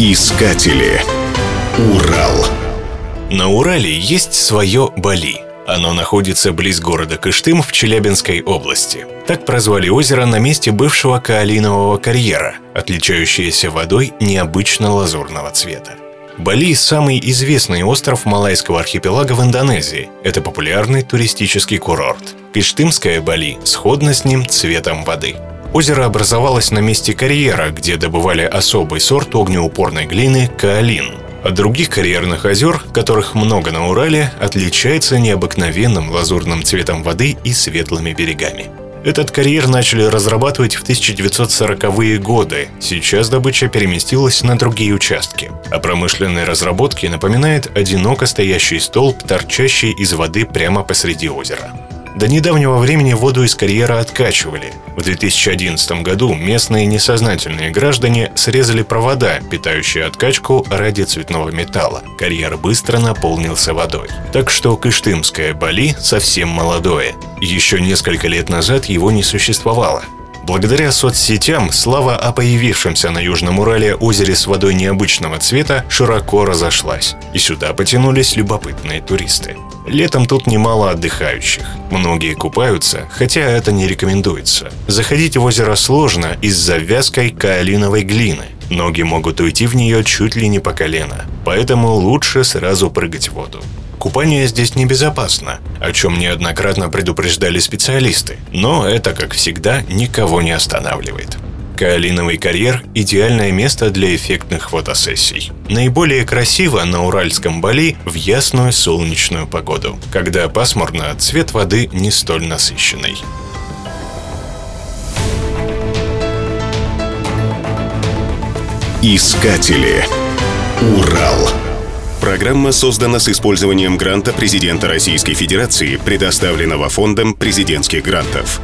Искатели. Урал. На Урале есть свое Бали. Оно находится близ города Кыштым в Челябинской области. Так прозвали озеро на месте бывшего каолинового карьера, отличающееся водой необычно лазурного цвета. Бали – самый известный остров Малайского архипелага в Индонезии. Это популярный туристический курорт. Кыштымская Бали сходна с ним цветом воды. Озеро образовалось на месте карьера, где добывали особый сорт огнеупорной глины – каолин. От других карьерных озер, которых много на Урале, отличается необыкновенным лазурным цветом воды и светлыми берегами. Этот карьер начали разрабатывать в 1940-е годы. Сейчас добыча переместилась на другие участки. О промышленной разработке напоминает одиноко стоящий столб, торчащий из воды прямо посреди озера. До недавнего времени воду из карьера откачивали. В 2011 году местные несознательные граждане срезали провода, питающие откачку ради цветного металла. Карьер быстро наполнился водой. Так что Кыштымское Бали совсем молодое. Еще несколько лет назад его не существовало. Благодаря соцсетям слава о появившемся на Южном Урале озере с водой необычного цвета широко разошлась, и сюда потянулись любопытные туристы. Летом тут немало отдыхающих. Многие купаются, хотя это не рекомендуется. Заходить в озеро сложно из-за вязкой каолиновой глины. Ноги могут уйти в нее чуть ли не по колено, поэтому лучше сразу прыгать в воду. Купание здесь небезопасно, о чем неоднократно предупреждали специалисты, но это, как всегда, никого не останавливает. Каолиновый карьер – идеальное место для эффектных фотосессий. Наиболее красиво на Уральском Бали в ясную солнечную погоду, когда пасмурно, цвет воды не столь насыщенный. Искатели. Урал. Программа создана с использованием гранта президента Российской Федерации, предоставленного Фондом президентских грантов.